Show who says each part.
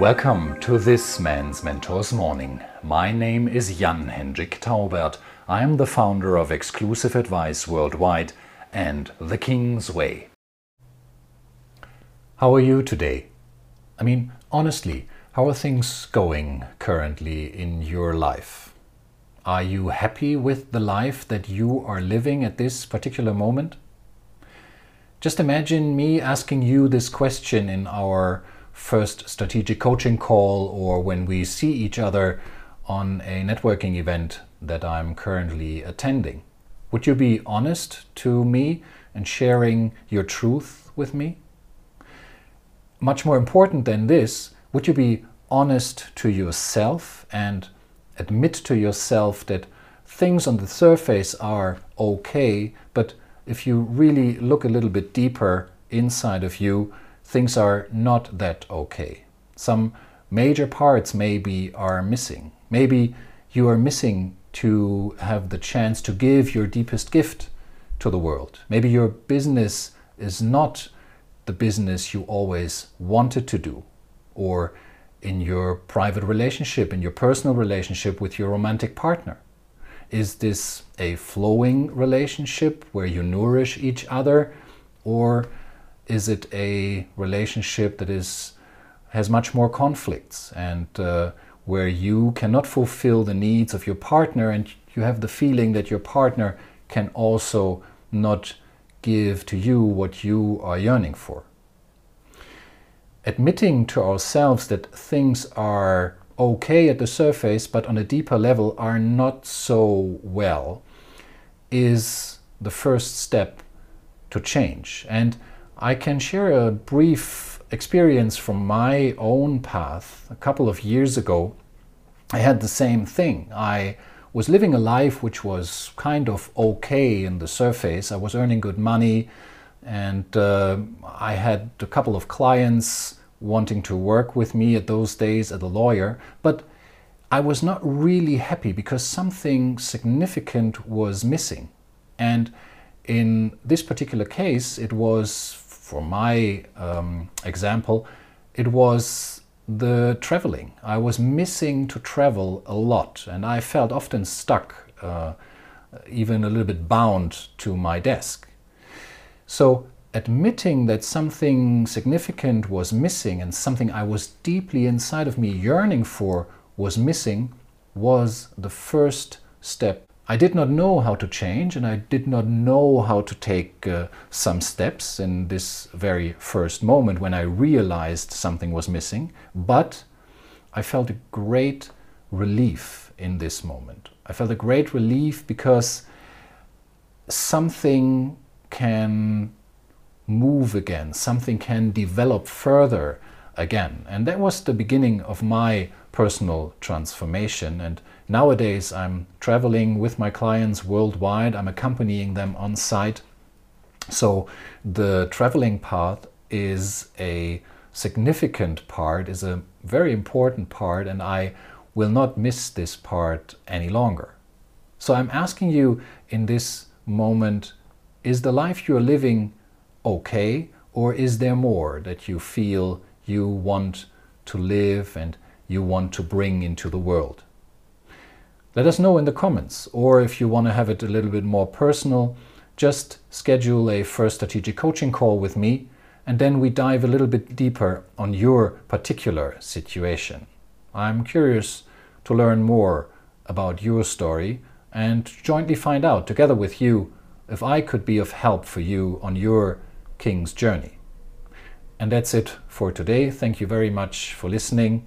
Speaker 1: Welcome to this Man's Mentors Morning. My name is Jan Hendrik Taubert. I am the founder of Exclusive Advice Worldwide and The King's Way. How are you today? I mean, honestly, how are things going currently in your life? Are you happy with the life that you are living at this particular moment? Just imagine me asking you this question in our first strategic coaching call or when we see each other on a networking event that I'm currently attending. Would you be honest to me and sharing your truth with me? Much more important than this, would you be honest to yourself and admit to yourself that things on the surface are okay, but if you really look a little bit deeper inside of you, things are not that okay. Some major parts maybe are missing. Maybe you are missing to have the chance to give your deepest gift to the world. Maybe your business is not the business you always wanted to do, or in your private relationship, in your personal relationship with your romantic partner. Is this a flowing relationship where you nourish each other, or is it a relationship that is has much more conflicts and uh, where you cannot fulfill the needs of your partner and you have the feeling that your partner can also not give to you what you are yearning for. Admitting to ourselves that things are okay at the surface but on a deeper level are not so well is the first step to change. And I can share a brief experience from my own path. A couple of years ago, I had the same thing. I was living a life which was kind of okay in the surface. I was earning good money, and uh, I had a couple of clients wanting to work with me at those days as a lawyer, but I was not really happy because something significant was missing. And in this particular case, it was for my um, example, it was the traveling. I was missing to travel a lot, and I felt often stuck, uh, even a little bit bound to my desk. So, admitting that something significant was missing and something I was deeply inside of me yearning for was missing was the first step I did not know how to change and I did not know how to take uh, some steps in this very first moment when I realized something was missing, but I felt a great relief in this moment. I felt a great relief because something can move again, something can develop further again. And that was the beginning of my personal transformation. And nowadays, I'm traveling with my clients worldwide, I'm accompanying them on site. So the traveling part is a significant part, is a very important part, and I will not miss this part any longer. So I'm asking you in this moment is the life you're living okay, or is there more that you feel you want to live and you want to bring into the world. Let us know in the comments, or if you want to have it a little bit more personal, just schedule a first strategic coaching call with me, and then we dive a little bit deeper on your particular situation. I'm curious to learn more about your story and jointly find out together with you if I could be of help for you on your king's journey. And that's it for today. Thank you very much for listening.